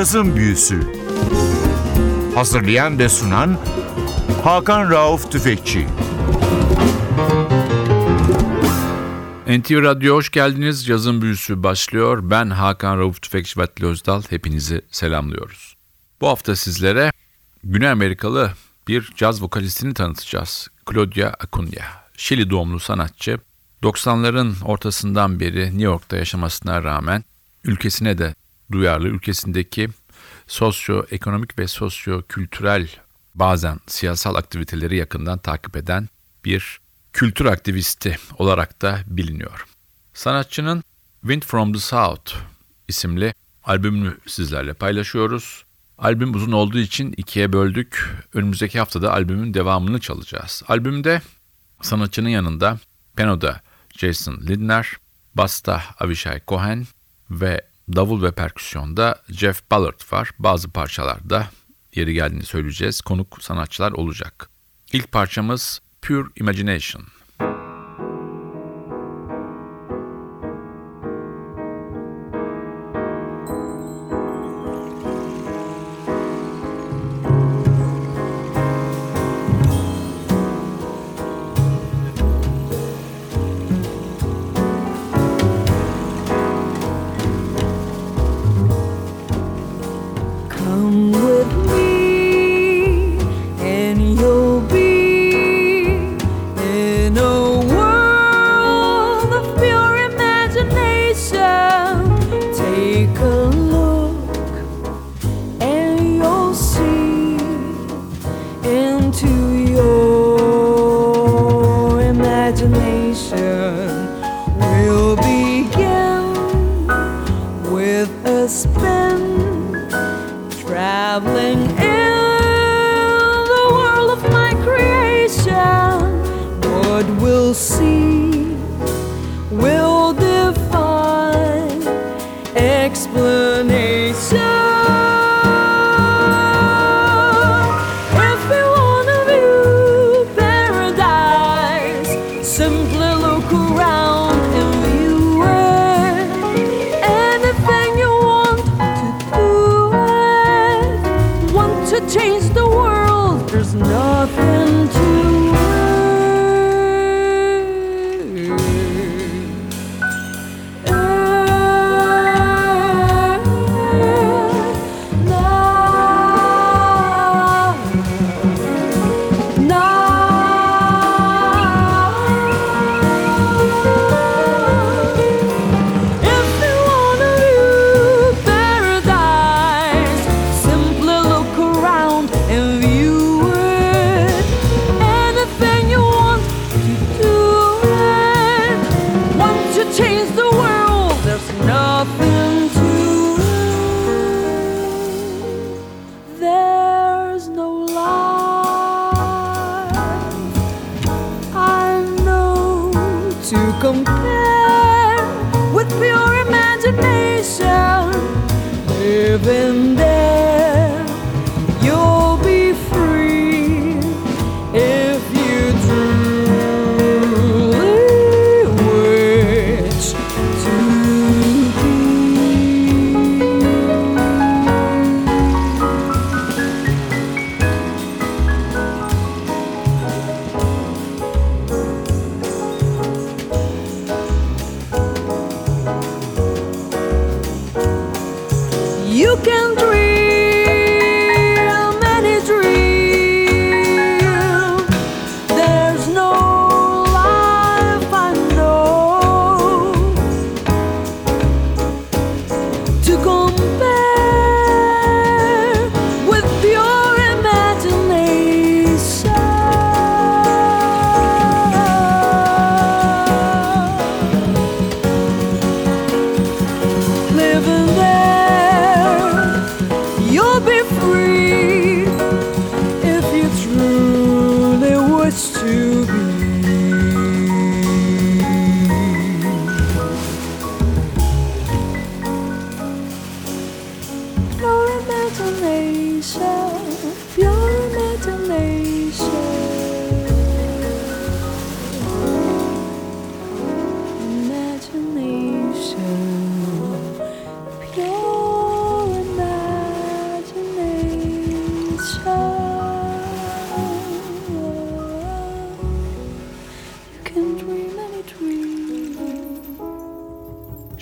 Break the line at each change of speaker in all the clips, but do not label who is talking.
Cazın Büyüsü Hazırlayan ve sunan Hakan Rauf Tüfekçi
NTV Radyo hoş geldiniz. Cazın Büyüsü başlıyor. Ben Hakan Rauf Tüfekçi Vatli Özdal. Hepinizi selamlıyoruz. Bu hafta sizlere Güney Amerikalı bir caz vokalistini tanıtacağız. Claudia Acuna. Şili doğumlu sanatçı. 90'ların ortasından beri New York'ta yaşamasına rağmen ülkesine de duyarlı, ülkesindeki sosyoekonomik ve sosyo-kültürel bazen siyasal aktiviteleri yakından takip eden bir kültür aktivisti olarak da biliniyor. Sanatçının Wind from the South isimli albümünü sizlerle paylaşıyoruz. Albüm uzun olduğu için ikiye böldük. Önümüzdeki haftada albümün devamını çalacağız. Albümde sanatçının yanında Peno'da Jason Lindner, Basta Avishai Cohen ve davul ve perküsyonda Jeff Ballard var. Bazı parçalarda yeri geldiğini söyleyeceğiz. Konuk sanatçılar olacak. İlk parçamız Pure Imagination.
pure imagination, living there.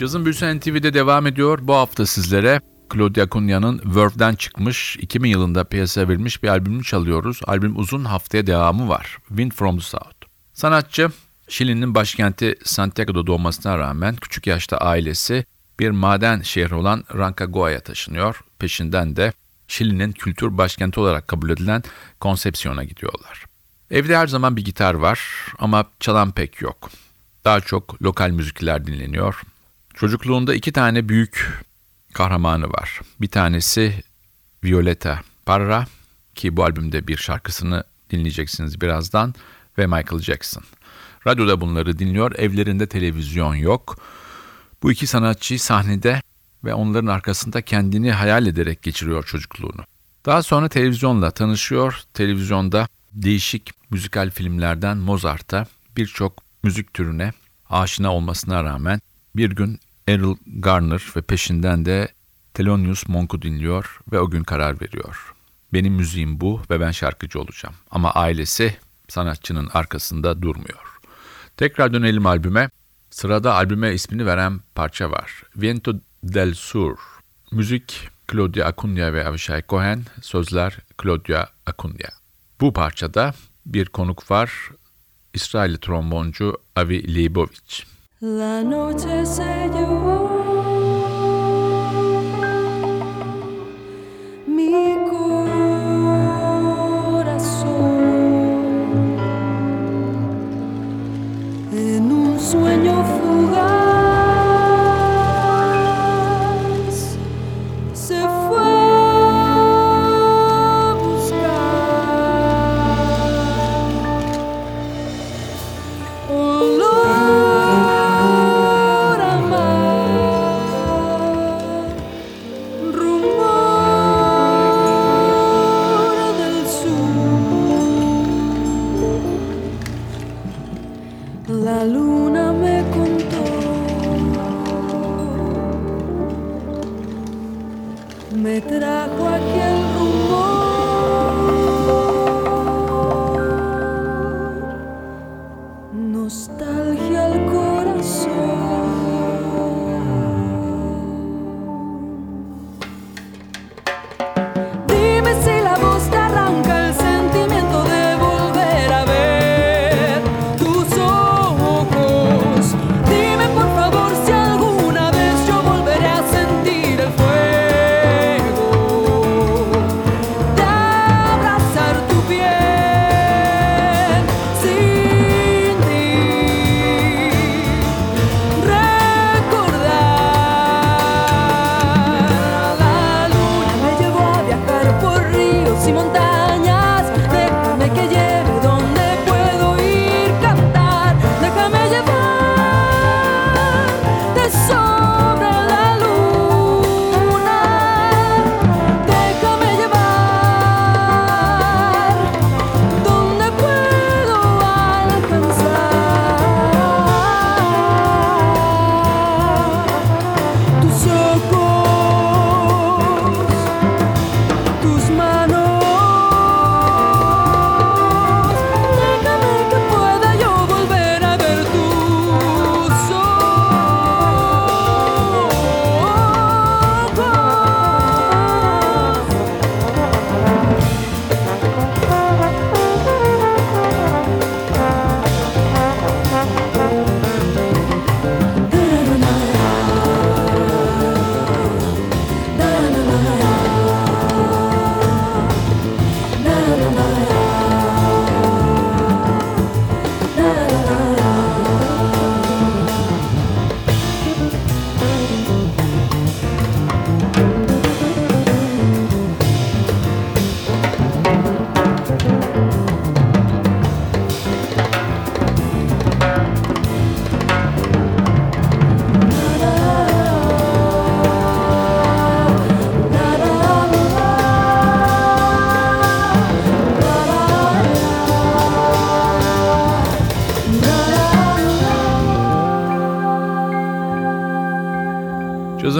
Cazın Büyüsü TV'de devam ediyor. Bu hafta sizlere Claudia Cunha'nın Verve'den çıkmış 2000 yılında piyasaya verilmiş bir albümünü çalıyoruz. Albüm uzun haftaya devamı var. Wind from the South. Sanatçı Şili'nin başkenti Santiago'da doğmasına rağmen küçük yaşta ailesi bir maden şehri olan Rancagua taşınıyor. Peşinden de Şili'nin kültür başkenti olarak kabul edilen Concepcion'a gidiyorlar. Evde her zaman bir gitar var ama çalan pek yok. Daha çok lokal müzikler dinleniyor. Çocukluğunda iki tane büyük kahramanı var. Bir tanesi Violeta Parra ki bu albümde bir şarkısını dinleyeceksiniz birazdan ve Michael Jackson. Radyoda bunları dinliyor, evlerinde televizyon yok. Bu iki sanatçı sahnede ve onların arkasında kendini hayal ederek geçiriyor çocukluğunu. Daha sonra televizyonla tanışıyor. Televizyonda değişik müzikal filmlerden Mozart'a birçok müzik türüne aşina olmasına rağmen bir gün Errol Garner ve peşinden de Thelonious Monk'u dinliyor ve o gün karar veriyor. Benim müziğim bu ve ben şarkıcı olacağım. Ama ailesi sanatçının arkasında durmuyor. Tekrar dönelim albüme. Sırada albüme ismini veren parça var. Viento del Sur. Müzik Claudia Acunha ve Avishai Cohen, sözler Claudia Acunha. Bu parçada bir konuk var. İsrail tromboncu Avi Leibovic.
La noche se llevó mi corazón. En un sueño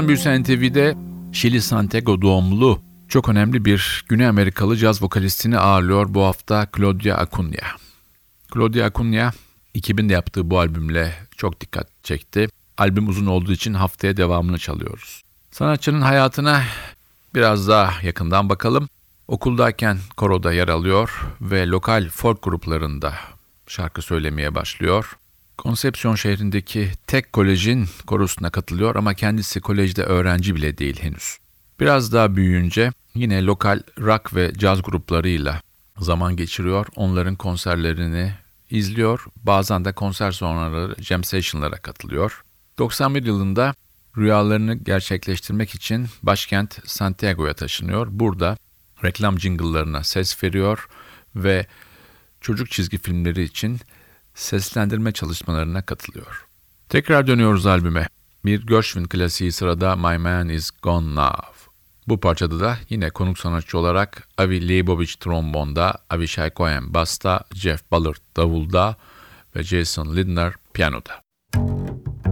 Cazın Büyüsü NTV'de Şili Santiago doğumlu çok önemli bir Güney Amerikalı caz vokalistini ağırlıyor bu hafta Claudia Acunha. Claudia Acunha 2000'de yaptığı bu albümle çok dikkat çekti. albüm uzun olduğu için haftaya devamını çalıyoruz. Sanatçının hayatına biraz daha yakından bakalım. Okuldayken koroda yer alıyor ve lokal folk gruplarında şarkı söylemeye başlıyor. Konsepsiyon şehrindeki tek kolejin korosuna katılıyor ama kendisi kolejde öğrenci bile değil henüz. Biraz daha büyüyünce yine lokal rock ve caz gruplarıyla zaman geçiriyor. Onların konserlerini izliyor. Bazen de konser sonraları jam session'lara katılıyor. 91 yılında rüyalarını gerçekleştirmek için başkent Santiago'ya taşınıyor. Burada reklam jingle'larına ses veriyor ve çocuk çizgi filmleri için seslendirme çalışmalarına katılıyor. Tekrar dönüyoruz albüme. Bir Gershwin klasiği sırada My Man Is Gone Now. Bu parçada da yine konuk sanatçı olarak Avi Leibovich trombonda, Avishai Cohen basta, Jeff Ballard davulda ve Jason Lindner piyanoda.
My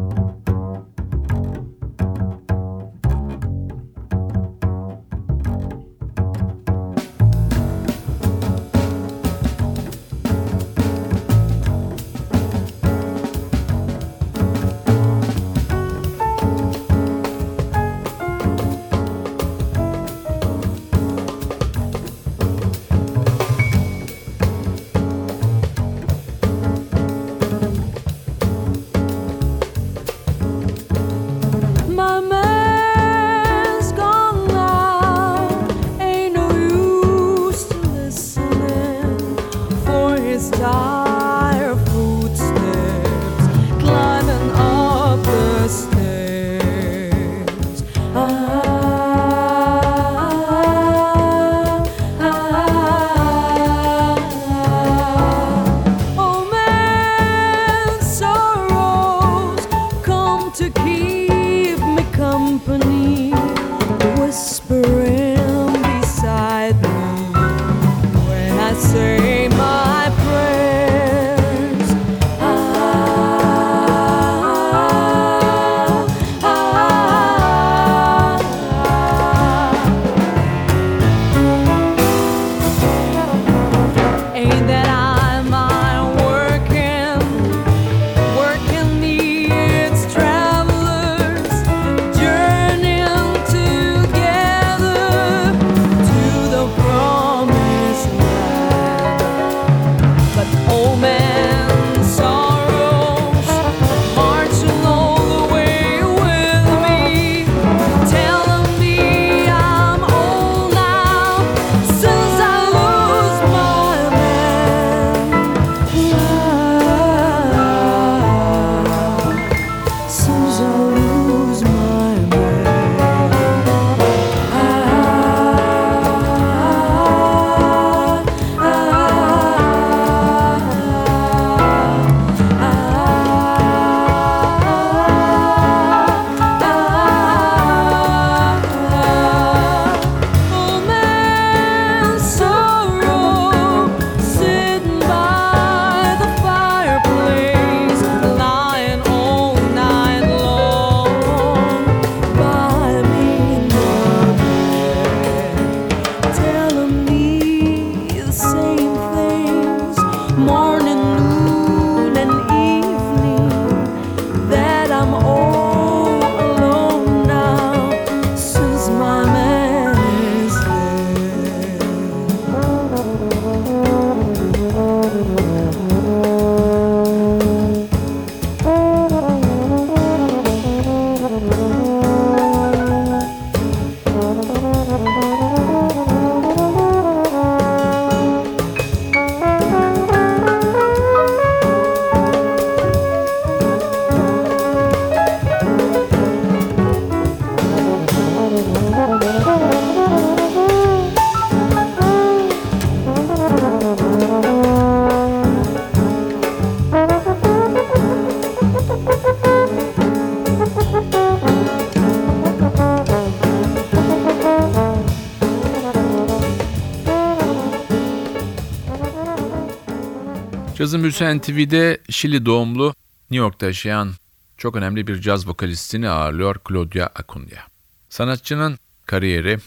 Cazın Büyüsü TV'de Şili doğumlu New York'ta yaşayan çok önemli bir caz vokalistini ağırlıyor Claudia Acunha. Sanatçının kariyeri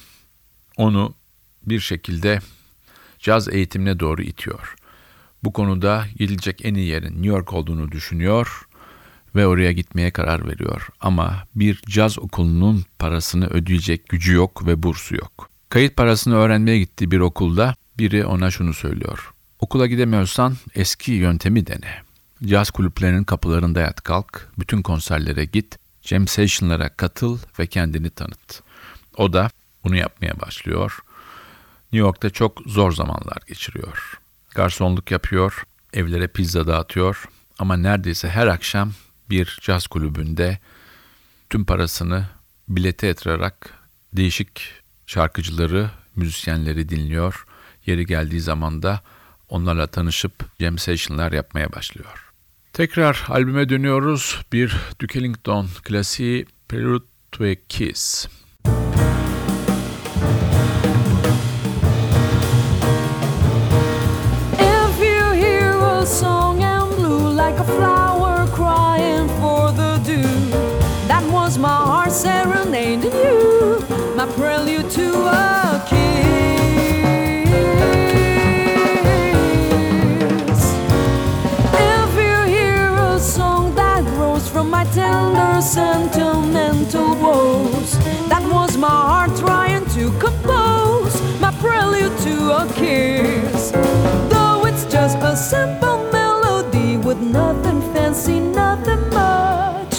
onu bir şekilde caz eğitimine doğru itiyor. Bu konuda gidilecek en iyi yerin New York olduğunu düşünüyor ve oraya gitmeye karar veriyor. Ama bir caz okulunun parasını ödeyecek gücü yok ve bursu yok. Kayıt parasını öğrenmeye gittiği bir okulda biri ona şunu söylüyor. Okula gidemiyorsan eski yöntemi dene. Caz kulüplerinin kapılarında yat kalk, bütün konserlere git, jam session'lara katıl ve kendini tanıt. O da bunu yapmaya başlıyor. New York'ta çok zor zamanlar geçiriyor. Garsonluk yapıyor, evlere pizza dağıtıyor ama neredeyse her akşam bir caz kulübünde tüm parasını bilete yatırarak değişik şarkıcıları, müzisyenleri dinliyor. Yeri geldiği zaman da onlarla tanışıp jam session'lar yapmaya başlıyor. Tekrar albüme dönüyoruz. Bir Duke Ellington klasiği Prelude to a Kiss.
Serenading you, to a kiss. Though it's just a simple melody with nothing fancy, nothing much.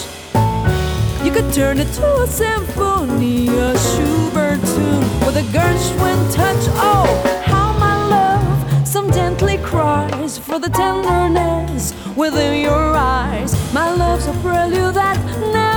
You could turn it to a symphony, a Schubert tune with a Gershwin touch. Oh, how my love some gently cries for the tenderness within your eyes. My love's a prelude that never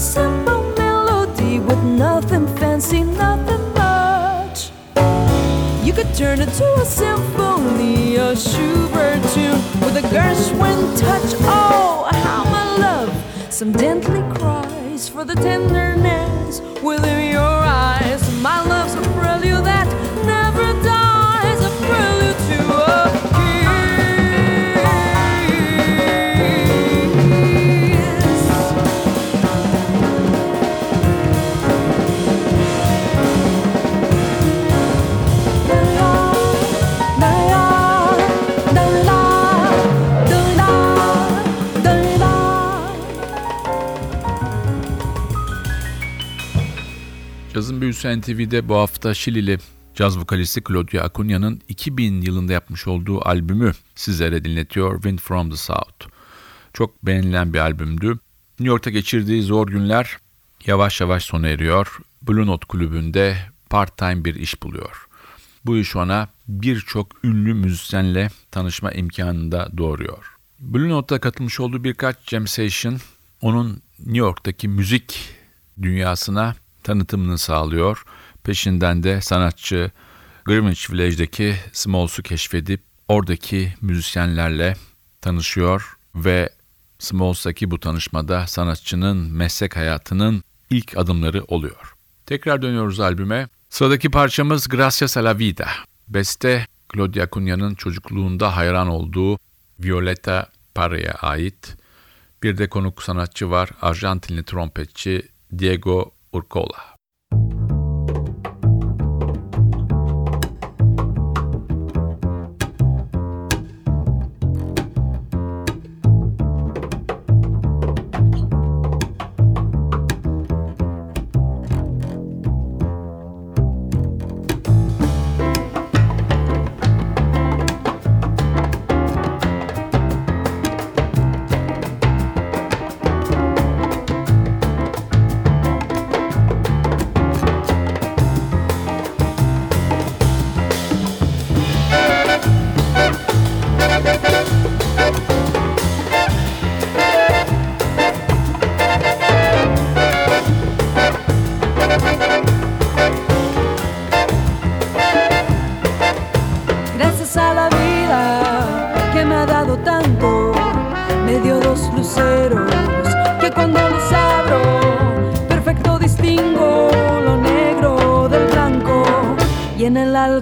simple melody with nothing fancy, nothing much. You could turn it to a symphony, a Schubert tune with a Gershwin touch. Oh, how my love some gently cries for the tenderness within your eyes. My love's
Büyüsü NTV'de bu hafta Şilili caz vokalisti Claudia Acuña'nın 2000 yılında yapmış olduğu albümü sizlere dinletiyor Wind from the South. Çok beğenilen bir albümdü. New York'ta geçirdiği zor günler yavaş yavaş sona eriyor. Blue Note kulübünde part-time bir iş buluyor. Bu iş ona birçok ünlü müzisyenle tanışma imkanını da doğuruyor. Blue Note'da katılmış olduğu birkaç jam session onun New York'taki müzik dünyasına tanıtımını sağlıyor. Peşinden de sanatçı Greenwich Village'deki Smalls'u keşfedip oradaki müzisyenlerle tanışıyor ve Smalls'taki bu tanışmada sanatçının meslek hayatının ilk adımları oluyor. Tekrar dönüyoruz albüme. Sıradaki parçamız Gracias a la Vida. Beste Claudia Cunha'nın çocukluğunda hayran olduğu Violeta Parra'ya ait. Bir de konuk sanatçı var Arjantinli trompetçi Diego
Urkola.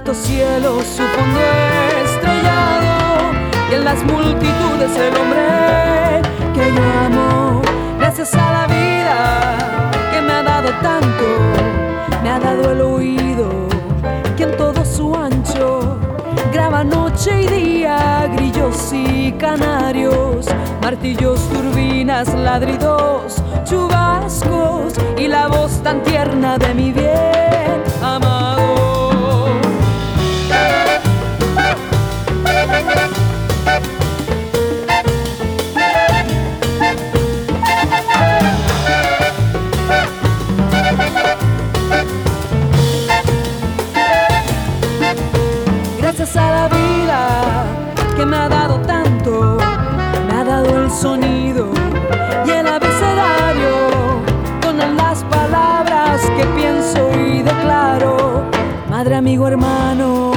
Alto cielo su fondo estrellado y en las multitudes el hombre que yo amo. Gracias a la vida que me ha dado tanto, me ha dado el oído que en todo su ancho graba noche y día grillos y canarios, martillos, turbinas, ladridos, chubascos y la voz tan tierna de mi bien amado. Gracias a la vida que me ha dado tanto, me ha dado el sonido y el abecedario con las palabras que pienso y declaro. Madre, amigo, hermano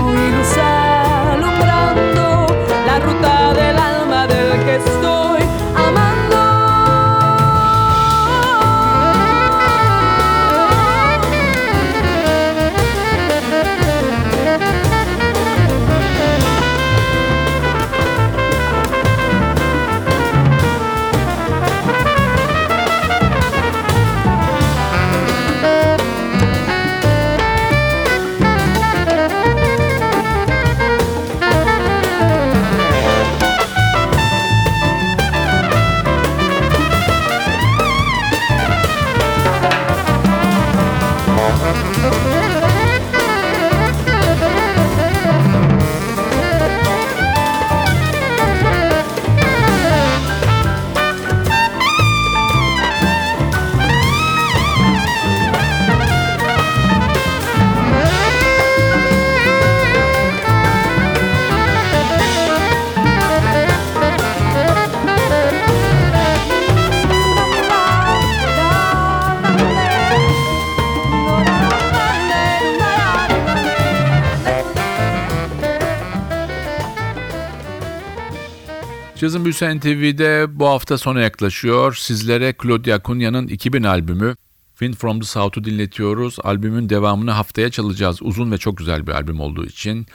Cazın Büyüsü NTV'de bu hafta sona yaklaşıyor. Sizlere Claudia Cunha'nın 2000 albümü Wind from the South'u dinletiyoruz. Albümün devamını haftaya çalacağız. Uzun ve çok güzel bir albüm olduğu için.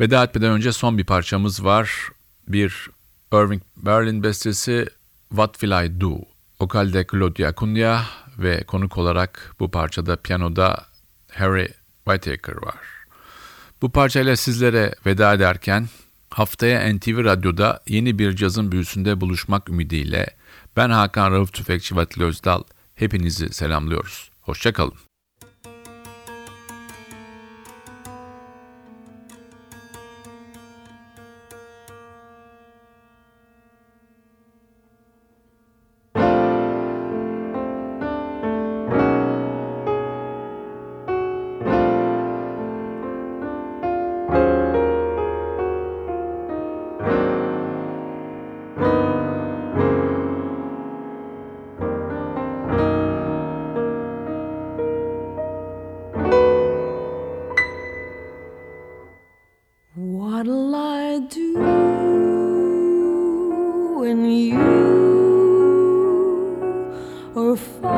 Veda etmeden önce son bir parçamız var. Bir Irving Berlin bestesi What Will I Do? Vokalde Claudia Cunha ve konuk olarak bu parçada piyanoda Harry Whittaker var. Bu parçayla sizlere veda ederken haftaya NTV Radyo'da yeni bir cazın büyüsünde buluşmak ümidiyle ben Hakan Rauf Tüfekçi ve Özdal hepinizi selamlıyoruz. Hoşçakalın.
true or false.